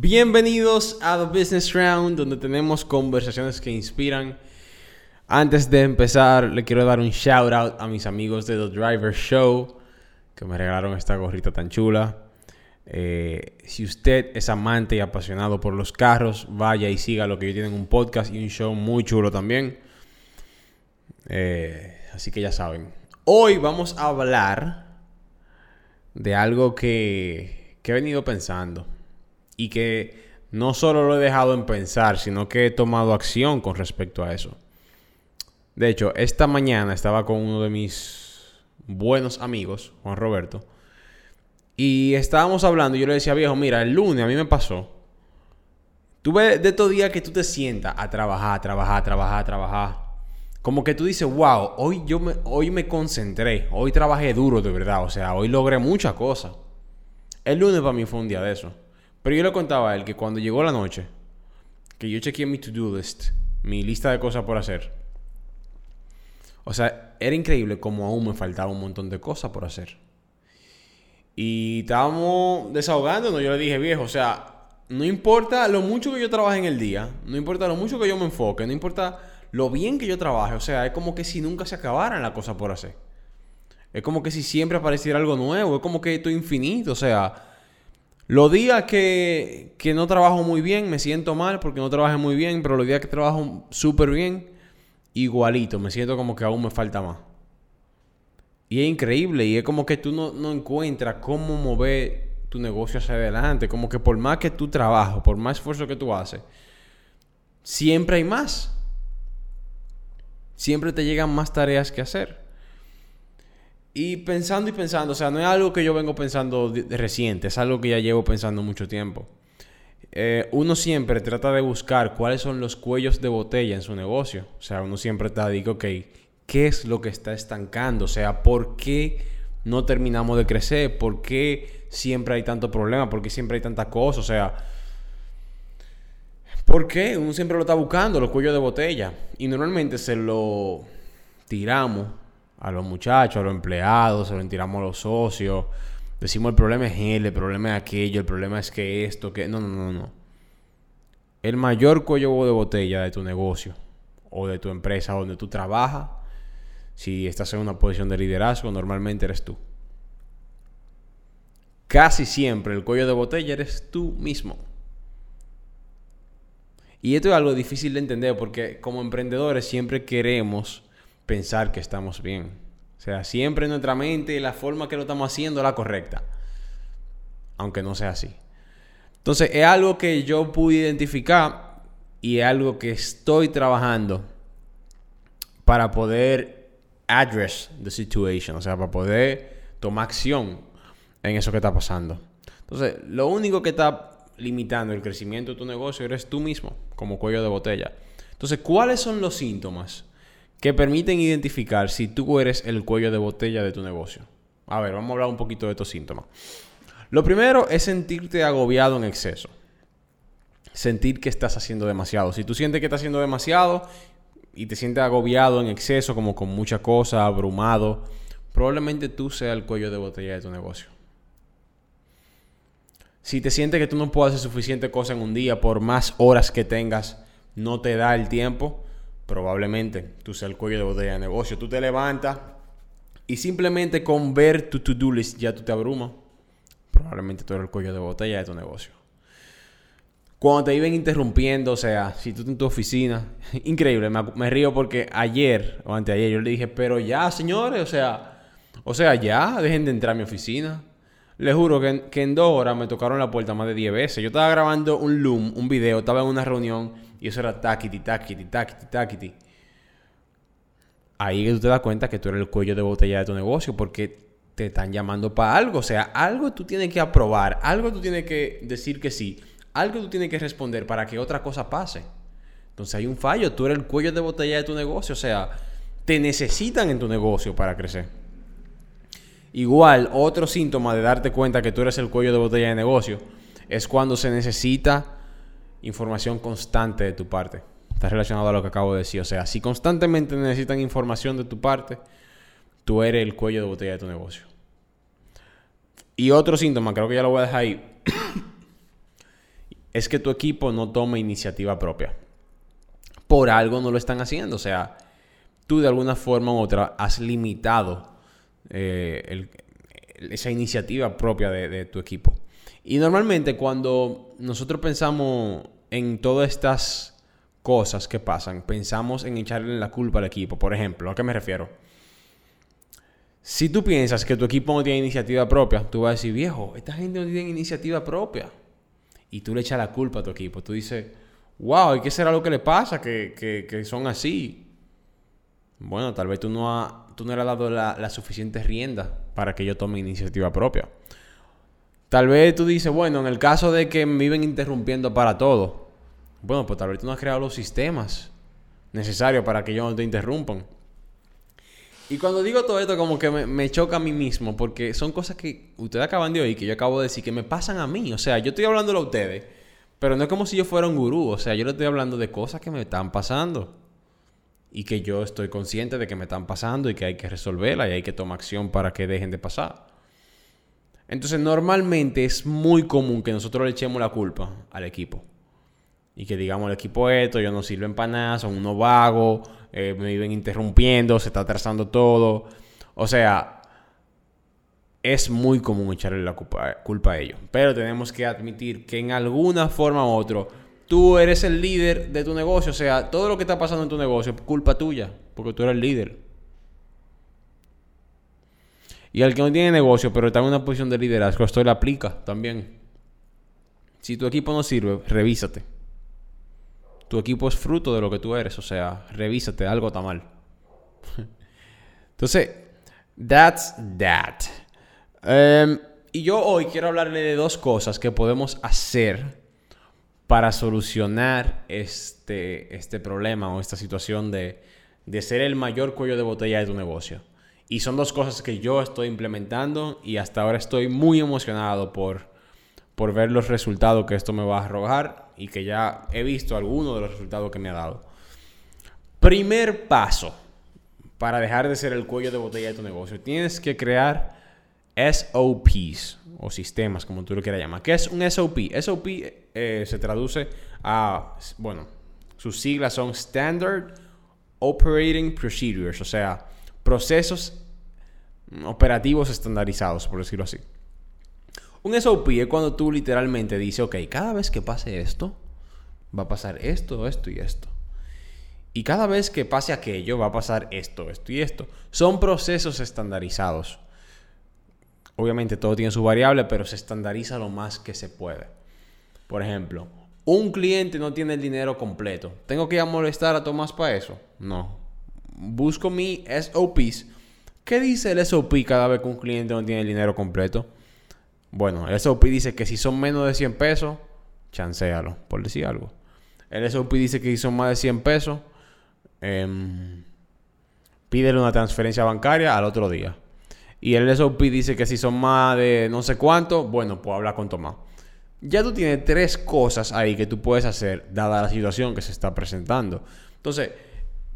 Bienvenidos a The Business Round, donde tenemos conversaciones que inspiran. Antes de empezar, le quiero dar un shout out a mis amigos de The Driver Show, que me regalaron esta gorrita tan chula. Eh, si usted es amante y apasionado por los carros, vaya y siga lo que ellos tienen un podcast y un show muy chulo también. Eh, así que ya saben. Hoy vamos a hablar de algo que he venido pensando y que no solo lo he dejado en pensar, sino que he tomado acción con respecto a eso. De hecho, esta mañana estaba con uno de mis buenos amigos, Juan Roberto, y estábamos hablando y yo le decía, viejo, mira, el lunes a mí me pasó. Tú ves de todo día que tú te sientas a trabajar, a trabajar, a trabajar, a trabajar. Como que tú dices, wow, hoy yo me, hoy me concentré, hoy trabajé duro de verdad, o sea, hoy logré muchas cosas. El lunes para mí fue un día de eso. Pero yo le contaba a él que cuando llegó la noche, que yo chequeé mi to-do list, mi lista de cosas por hacer. O sea, era increíble como aún me faltaba un montón de cosas por hacer. Y estábamos desahogándonos. Yo le dije, viejo, o sea, no importa lo mucho que yo trabaje en el día, no importa lo mucho que yo me enfoque, no importa lo bien que yo trabaje. O sea, es como que si nunca se acabaran las cosas por hacer. Es como que si siempre apareciera algo nuevo. Es como que esto es infinito. O sea, los días que, que, no trabajo muy bien, me siento mal porque no trabajé muy bien, pero los días que trabajo súper bien, igualito, me siento como que aún me falta más. Y es increíble, y es como que tú no, no encuentras cómo mover tu negocio hacia adelante, como que por más que tú trabajas, por más esfuerzo que tú haces, siempre hay más. Siempre te llegan más tareas que hacer. Y pensando y pensando, o sea, no es algo que yo vengo pensando de, reciente, es algo que ya llevo pensando mucho tiempo. Eh, uno siempre trata de buscar cuáles son los cuellos de botella en su negocio. O sea, uno siempre está digo, ok, ¿qué es lo que está estancando? O sea, ¿por qué no terminamos de crecer? ¿Por qué siempre hay tanto problema? ¿Por qué siempre hay tanta cosa? O sea, ¿por qué? Uno siempre lo está buscando, los cuellos de botella. Y normalmente se lo tiramos a los muchachos, a los empleados, se lo tiramos a los socios. Decimos el problema es él, el problema es aquello, el problema es que esto, que... No, no, no, no. El mayor cuello de botella de tu negocio o de tu empresa donde tú trabajas, si estás en una posición de liderazgo, normalmente eres tú. Casi siempre el cuello de botella eres tú mismo. Y esto es algo difícil de entender porque como emprendedores siempre queremos pensar que estamos bien. O sea, siempre en nuestra mente la forma que lo estamos haciendo es la correcta. Aunque no sea así. Entonces, es algo que yo pude identificar y es algo que estoy trabajando para poder address the situation, o sea, para poder tomar acción en eso que está pasando. Entonces, lo único que está limitando el crecimiento de tu negocio eres tú mismo, como cuello de botella. Entonces, ¿cuáles son los síntomas que permiten identificar si tú eres el cuello de botella de tu negocio. A ver, vamos a hablar un poquito de estos síntomas. Lo primero es sentirte agobiado en exceso. Sentir que estás haciendo demasiado. Si tú sientes que estás haciendo demasiado y te sientes agobiado en exceso, como con mucha cosa, abrumado, probablemente tú seas el cuello de botella de tu negocio. Si te sientes que tú no puedes hacer suficiente cosa en un día, por más horas que tengas, no te da el tiempo, probablemente tú seas el cuello de botella de negocio. Tú te levantas y simplemente con ver tu to-do list ya tú te abrumas. Probablemente tú eres el cuello de botella de tu negocio. Cuando te iban interrumpiendo, o sea, si tú estás en tu oficina, increíble, me, río porque ayer o anteayer yo le dije, pero ya, señores, o sea, o sea, ya, dejen de entrar a mi oficina. Les juro que en dos horas me tocaron la puerta más de 10 veces. Yo estaba grabando un Loom, un video, estaba en una reunión y eso era taquiti, taquiti, taquiti, taquiti. Ahí tú te das cuenta que tú eres el cuello de botella de tu negocio porque te están llamando para algo. O sea, algo tú tienes que aprobar, algo tú tienes que decir que sí, algo tú tienes que responder para que otra cosa pase. Entonces hay un fallo, tú eres el cuello de botella de tu negocio. O sea, te necesitan en tu negocio para crecer. Igual, otro síntoma de darte cuenta que tú eres el cuello de botella de negocio es cuando se necesita información constante de tu parte. Está relacionado a lo que acabo de decir. O sea, si constantemente necesitan información de tu parte, tú eres el cuello de botella de tu negocio. Y otro síntoma, creo que ya lo voy a dejar ahí. es que tu equipo no tome iniciativa propia. Por algo no lo están haciendo. O sea, tú de alguna forma u otra has limitado eh, esa iniciativa propia de, tu equipo. Y normalmente cuando nosotros pensamos en todas estas cosas que pasan, pensamos en echarle la culpa al equipo. Por ejemplo, ¿a qué me refiero? Si tú piensas que tu equipo no tiene iniciativa propia, tú vas a decir, viejo, esta gente no tiene iniciativa propia. Y tú le echas la culpa a tu equipo. Tú dices, wow, ¿y qué será lo que le pasa? Que, son así. Bueno, tal vez tú no, tú no le has dado la, suficiente rienda para que yo tome iniciativa propia. Tal vez tú dices, bueno, en el caso de que me viven interrumpiendo para todo, bueno, pues tal vez tú no has creado los sistemas necesarios para que ellos no te interrumpan. Y cuando digo todo esto, como que me, choca a mí mismo, porque son cosas que ustedes acaban de oír, que yo acabo de decir, que me pasan a mí. O sea, yo estoy hablándolo a ustedes, pero no es como si yo fuera un gurú. O sea, yo le estoy hablando de cosas que me están pasando. Y que yo estoy consciente de que me están pasando y que hay que resolverlas y hay que tomar acción para que dejen de pasar. Entonces, normalmente es muy común que nosotros le echemos la culpa al equipo. Y que digamos, el equipo esto, yo no sirven para nada, son unos vagos, eh, me viven interrumpiendo, se está atrasando todo. O sea, es muy común echarle la culpa, culpa a ellos. Pero tenemos que admitir que en alguna forma u otra, tú eres el líder de tu negocio. O sea, todo lo que está pasando en tu negocio es culpa tuya, porque tú eres el líder. Y al que no tiene negocio, pero está en una posición de liderazgo, esto le aplica también. Si tu equipo no sirve, revísate. Tu equipo es fruto de lo que tú eres, o sea, revísate, algo está mal. Entonces, that's that. Em, y yo hoy quiero hablarle de dos cosas que podemos hacer para solucionar este, este problema o esta situación de, de ser el mayor cuello de botella de tu negocio. Y son dos cosas que yo estoy implementando y hasta ahora estoy muy emocionado por, por ver los resultados que esto me va a arrojar y que ya he visto algunos de los resultados que me ha dado. Primer paso para dejar de ser el cuello de botella de tu negocio. Tienes que crear SOPs o sistemas, como tú lo quieras llamar. ¿Qué es un SOP? SOP eh, se traduce a, bueno, sus siglas son Standard Operating Procedures, o sea, procesos operativos estandarizados, por decirlo así. Un SOP es cuando tú literalmente dices, ok, cada vez que pase esto, va a pasar esto, esto y esto. Y cada vez que pase aquello, va a pasar esto, esto y esto. Son procesos estandarizados. Obviamente todo tiene su variable, pero se estandariza lo más que se puede. Por ejemplo, un cliente no tiene el dinero completo. ¿Tengo que ir a molestar a Tomás para eso? No. Busco mi SOPs. ¿Qué dice el SOP cada vez que un cliente no tiene el dinero completo? Bueno, el SOP dice que si son menos de 100 pesos, chancealo, por decir algo. El SOP dice que si son más de 100 pesos, eh, pídele una transferencia bancaria al otro día. Y el SOP dice que si son más de no sé cuánto, bueno, pues habla con Tomás. Ya tú tienes tres cosas ahí que tú puedes hacer, dada la situación que se está presentando. Entonces,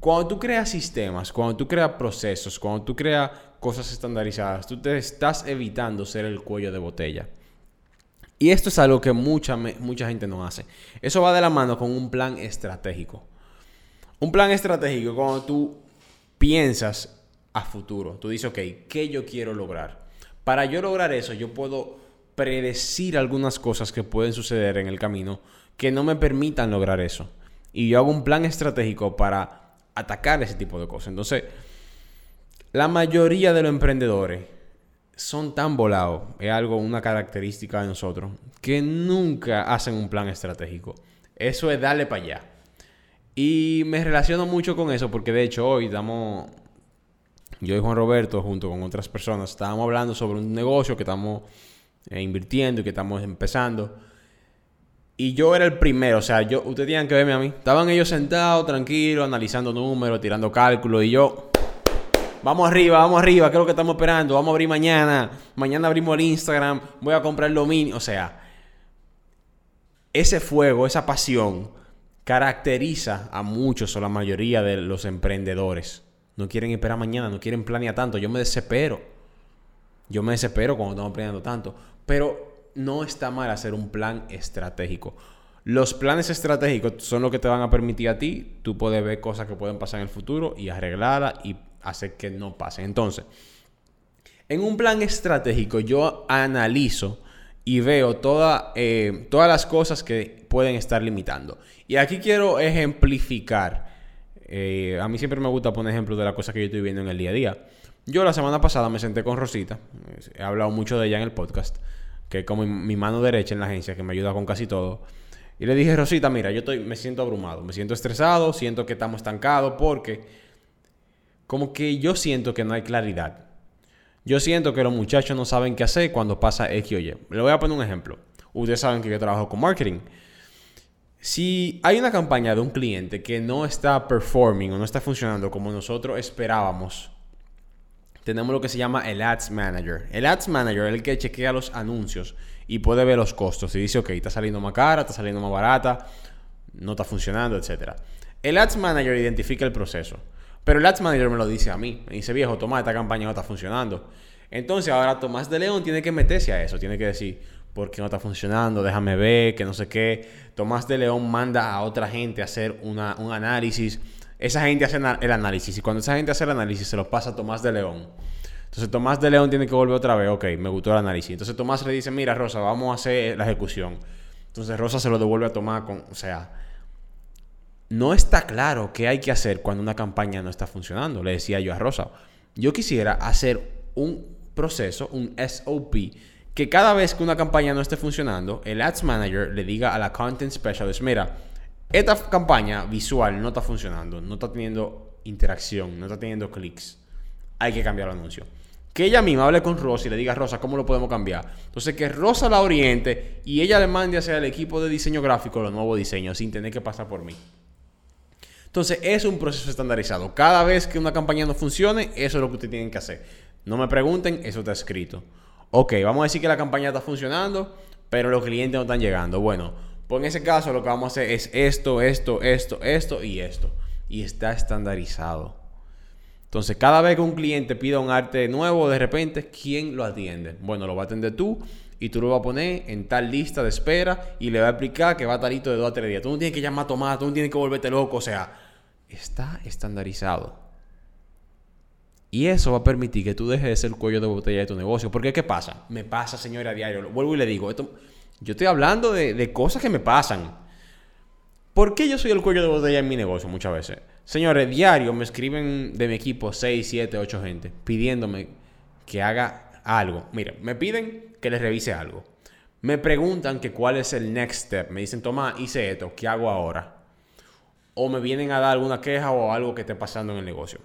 cuando tú creas sistemas, cuando tú creas procesos, cuando tú creas cosas estandarizadas, tú te estás evitando ser el cuello de botella. Y esto es algo que mucha, mucha gente no hace. Eso va de la mano con un plan estratégico. Un plan estratégico, cuando tú piensas a futuro, tú dices, ok, ¿qué yo quiero lograr? Para yo lograr eso, yo puedo predecir algunas cosas que pueden suceder en el camino que no me permitan lograr eso. Y yo hago un plan estratégico para atacar ese tipo de cosas. Entonces, la mayoría de los emprendedores son tan volados, es algo, una característica de nosotros, que nunca hacen un plan estratégico. Eso es darle para allá. Y me relaciono mucho con eso porque de hecho hoy estamos, yo y Juan Roberto junto con otras personas, estábamos hablando sobre un negocio que estamos eh, invirtiendo y que estamos empezando. Y yo era el primero, o sea, yo, ustedes tienen que verme a mí. Estaban ellos sentados, tranquilos, analizando números, tirando cálculos y yo Vamos arriba, vamos arriba, ¿qué es lo que estamos esperando? Vamos a abrir mañana. Mañana abrimos el Instagram. Voy a comprar el dominio. O sea, ese fuego, esa pasión, caracteriza a muchos o la mayoría de los emprendedores. No quieren esperar mañana, no quieren planear tanto. Yo me desespero. Yo me desespero cuando estamos planeando tanto. Pero no está mal hacer un plan estratégico. Los planes estratégicos son lo que te van a permitir a ti, tú puedes ver cosas que pueden pasar en el futuro y arreglarlas y hacer que no pasen. Entonces, en un plan estratégico yo analizo y veo toda, eh, todas las cosas que pueden estar limitando. Y aquí quiero ejemplificar. Eh, a mí siempre me gusta poner ejemplos de las cosas que yo estoy viendo en el día a día. Yo la semana pasada me senté con Rosita, he hablado mucho de ella en el podcast, que es como mi mano derecha en la agencia, que me ayuda con casi todo. Y le dije, Rosita, mira, yo estoy, me siento abrumado, me siento estresado, siento que estamos estancados porque como que yo siento que no hay claridad. Yo siento que los muchachos no saben qué hacer cuando pasa X o Y. Le voy a poner un ejemplo. Ustedes saben que yo trabajo con marketing. Si hay una campaña de un cliente que no está performing o no está funcionando como nosotros esperábamos, tenemos lo que se llama el Ads Manager. El Ads Manager es el que chequea los anuncios y puede ver los costos y dice, ok, está saliendo más cara, está saliendo más barata, no está funcionando, etc. El Ads Manager identifica el proceso, pero el Ads Manager me lo dice a mí. Me dice, viejo, toma, esta campaña no está funcionando. Entonces ahora Tomás de León tiene que meterse a eso, tiene que decir, ¿por qué no está funcionando? Déjame ver, que no sé qué. Tomás de León manda a otra gente a hacer un análisis. Esa gente hace el análisis y cuando esa gente hace el análisis se lo pasa a Tomás de León. Entonces Tomás de León tiene que volver otra vez. Ok, me gustó el análisis. Entonces Tomás le dice, mira Rosa, vamos a hacer la ejecución. Entonces Rosa se lo devuelve a Tomás con... O sea, no está claro qué hay que hacer cuando una campaña no está funcionando. Le decía yo a Rosa, yo quisiera hacer un proceso, un SOP, que cada vez que una campaña no esté funcionando, el Ads Manager le diga a la Content Specialist, mira, esta campaña visual no está funcionando, no está teniendo interacción, no está teniendo clics. Hay que cambiar el anuncio que ella misma hable con Rosa y le diga, Rosa, ¿cómo lo podemos cambiar? Entonces, que Rosa la oriente y ella le mande hacia el equipo de diseño gráfico los nuevos diseños sin tener que pasar por mí. Entonces, es un proceso estandarizado. Cada vez que una campaña no funcione, eso es lo que ustedes tienen que hacer. No me pregunten, eso está escrito. Ok, vamos a decir que la campaña está funcionando, pero los clientes no están llegando. Bueno, pues en ese caso lo que vamos a hacer es esto, esto, esto, esto y esto. Y está estandarizado. Entonces, cada vez que un cliente pida un arte nuevo, de repente, ¿quién lo atiende? Bueno, lo va a atender tú y tú lo vas a poner en tal lista de espera y le va a explicar que va a de dos a tres días. Tú no tienes que llamar a tomar, tú no tienes que volverte loco. O sea, está estandarizado. Y eso va a permitir que tú dejes de ser el cuello de botella de tu negocio. Porque, ¿qué pasa? Me pasa, señora, a diario. vuelvo y le digo, esto, yo estoy hablando de, de cosas que me pasan. ¿Por qué yo soy el cuello de botella en mi negocio muchas veces? Señores, diario me escriben de mi equipo 6, 7, 8 gente pidiéndome que haga algo. Miren, me piden que les revise algo. Me preguntan que cuál es el next step. Me dicen, toma, hice esto, ¿qué hago ahora? O me vienen a dar alguna queja o algo que esté pasando en el negocio.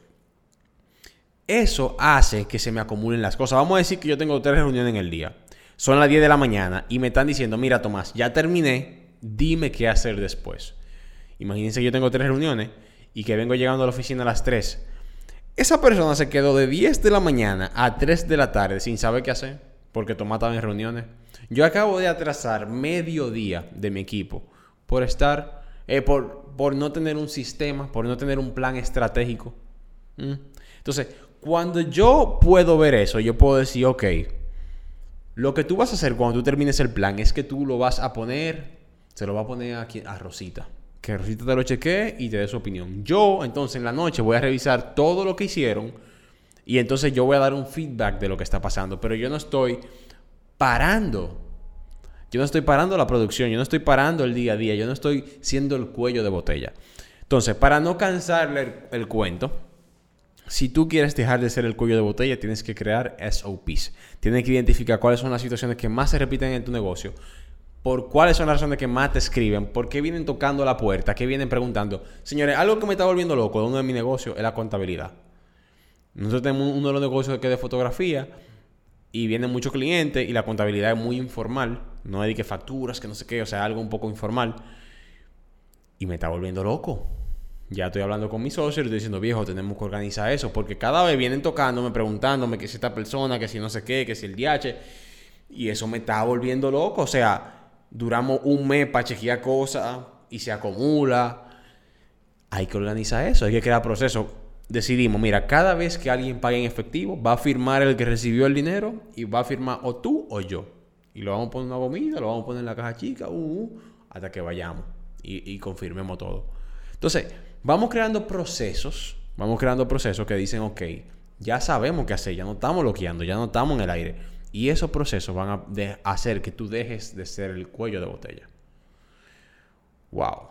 Eso hace que se me acumulen las cosas. Vamos a decir que yo tengo tres reuniones en el día. Son las 10 de la mañana y me están diciendo, mira Tomás, ya terminé, dime qué hacer después. Imagínense que yo tengo tres reuniones y que vengo llegando a la oficina a las 3. Esa persona se quedó de 10 de la mañana a 3 de la tarde sin saber qué hacer, porque Tomás estaba en reuniones. Yo acabo de atrasar medio día de mi equipo por estar, eh, por, por no tener un sistema, por no tener un plan estratégico. ¿Mm? Entonces, cuando yo puedo ver eso, yo puedo decir, ok, lo que tú vas a hacer cuando tú termines el plan es que tú lo vas a poner, se lo va a poner aquí a Rosita que Rosita te lo chequee y te dé su opinión. Yo, entonces, en la noche voy a revisar todo lo que hicieron y entonces yo voy a dar un feedback de lo que está pasando. Pero yo no estoy parando. Yo no estoy parando la producción, yo no estoy parando el día a día, yo no estoy siendo el cuello de botella. Entonces, para no cansarle el, el cuento, si tú quieres dejar de ser el cuello de botella, tienes que crear SOPs. Tienes que identificar cuáles son las situaciones que más se repiten en tu negocio por cuáles son las razones que más te escriben, por qué vienen tocando la puerta, qué vienen preguntando. Señores, algo que me está volviendo loco de uno de mis negocios es la contabilidad. Nosotros tenemos uno de los negocios que es de fotografía y vienen muchos clientes y la contabilidad es muy informal. No hay que facturas, que no sé qué, o sea, algo un poco informal. Y me está volviendo loco. Ya estoy hablando con mis socios y estoy diciendo, viejo, tenemos que organizar eso. Porque cada vez vienen tocándome, preguntándome que si esta persona, que si no sé qué, que si el DH. Y eso me está volviendo loco. O sea, duramos un mes para chequear cosas y se acumula. Hay que organizar eso, hay que crear procesos. Decidimos, mira, cada vez que alguien pague en efectivo, va a firmar el que recibió el dinero y va a firmar o tú o yo. Y lo vamos a poner en una gomita, lo vamos a poner en la caja chica, uh, uh hasta que vayamos y, y confirmemos todo. Entonces, vamos creando procesos, vamos creando procesos que dicen, ok, ya sabemos qué hacer, ya no estamos bloqueando, ya no estamos en el aire. Y esos procesos van a hacer que tú dejes de ser el cuello de botella. Wow.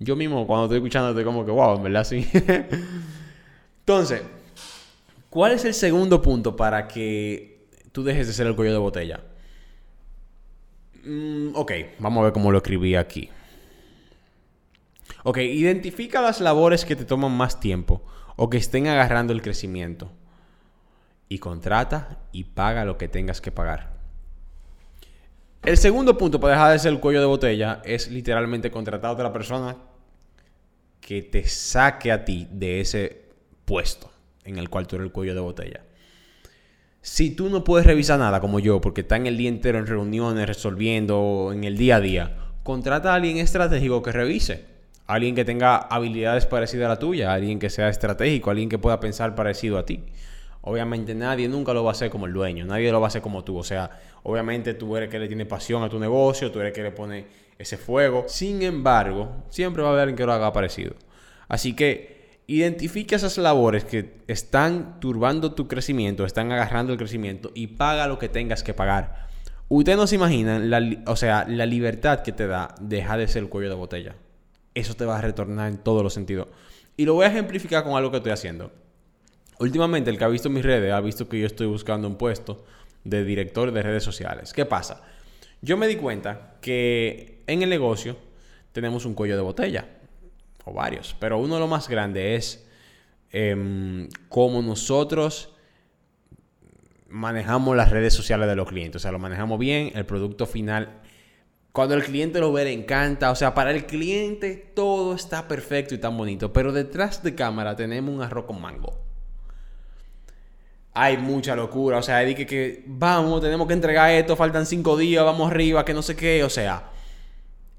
Yo mismo cuando estoy escuchando estoy como que wow, en verdad sí. Entonces, ¿cuál es el segundo punto para que tú dejes de ser el cuello de botella? Mm, ok, vamos a ver cómo lo escribí aquí. Ok, identifica las labores que te toman más tiempo o que estén agarrando el crecimiento. Y contrata y paga lo que tengas que pagar. El segundo punto para dejar de ser el cuello de botella es literalmente contratar a otra persona que te saque a ti de ese puesto en el cual tú eres el cuello de botella. Si tú no puedes revisar nada como yo, porque está en el día entero en reuniones, resolviendo, en el día a día, contrata a alguien estratégico que revise alguien que tenga habilidades parecidas a la tuya, alguien que sea estratégico, alguien que pueda pensar parecido a ti. Obviamente nadie nunca lo va a hacer como el dueño, nadie lo va a hacer como tú. O sea, obviamente tú eres que le tiene pasión a tu negocio, tú eres que le pone ese fuego. Sin embargo, siempre va a haber alguien que lo haga parecido. Así que identifica esas labores que están turbando tu crecimiento, están agarrando el crecimiento y paga lo que tengas que pagar. Usted no se imagina, o sea, la libertad que te da dejar de ser el cuello de botella eso te va a retornar en todos los sentidos. Y lo voy a ejemplificar con algo que estoy haciendo. Últimamente, el que ha visto mis redes ha visto que yo estoy buscando un puesto de director de redes sociales. ¿Qué pasa? Yo me di cuenta que en el negocio tenemos un cuello de botella, o varios, pero uno de los más grandes es eh, cómo nosotros manejamos las redes sociales de los clientes. O sea, lo manejamos bien, el producto final cuando el cliente lo ve, le encanta. O sea, para el cliente todo está perfecto y tan bonito. Pero detrás de cámara tenemos un arroz con mango. Hay mucha locura. O sea, que, que vamos, tenemos que entregar esto, faltan cinco días, vamos arriba, que no sé qué. O sea,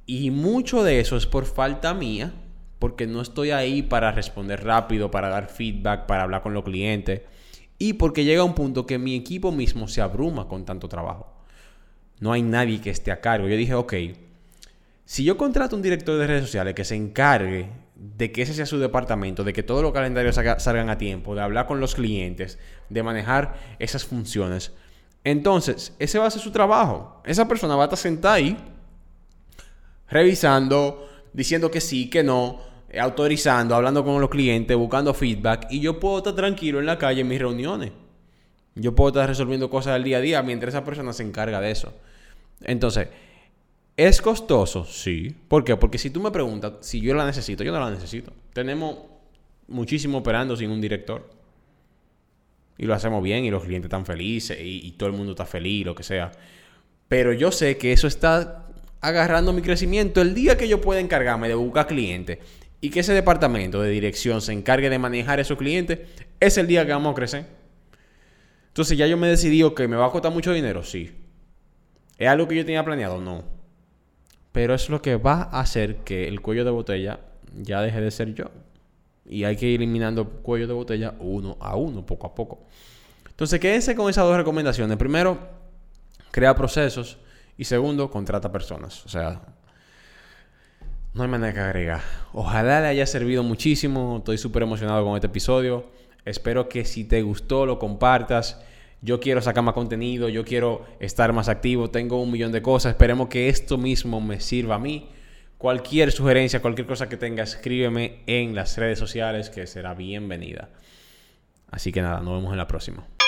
y mucho de eso es por falta mía. Porque no estoy ahí para responder rápido, para dar feedback, para hablar con los clientes. Y porque llega un punto que mi equipo mismo se abruma con tanto trabajo no hay nadie que esté a cargo. Yo dije, ok, si yo contrato un director de redes sociales que se encargue de que ese sea su departamento, de que todos los calendarios salgan a tiempo, de hablar con los clientes, de manejar esas funciones, entonces ese va a ser su trabajo. Esa persona va a estar sentada ahí, revisando, diciendo que sí, que no, autorizando, hablando con los clientes, buscando feedback, y yo puedo estar tranquilo en la calle en mis reuniones. Yo puedo estar resolviendo cosas del día a día mientras esa persona se encarga de eso. Entonces, ¿es costoso? Sí. ¿Por qué? Porque si tú me preguntas si yo la necesito, yo no la necesito. Tenemos muchísimo operando sin un director. Y lo hacemos bien y los clientes están felices y, todo el mundo está feliz, lo que sea. Pero yo sé que eso está agarrando mi crecimiento el día que yo pueda encargarme de buscar clientes y que ese departamento de dirección se encargue de manejar esos clientes, es el día que vamos a crecer. Entonces ya yo me decidí, que me va a costar mucho dinero, sí. ¿Es algo que yo tenía planeado? No. Pero es lo que va a hacer que el cuello de botella ya deje de ser yo. Y hay que ir eliminando cuello de botella uno a uno, poco a poco. Entonces, quédense con esas dos recomendaciones. Primero, crea procesos. Y segundo, contrata personas. O sea, no hay manera que agregar. Ojalá le haya servido muchísimo. Estoy súper emocionado con este episodio. Espero que si te gustó lo compartas yo quiero sacar más contenido, yo quiero estar más activo, tengo un millón de cosas, esperemos que esto mismo me sirva a mí. Cualquier sugerencia, cualquier cosa que tengas, escríbeme en las redes sociales que será bienvenida. Así que nada, nos vemos en la próxima.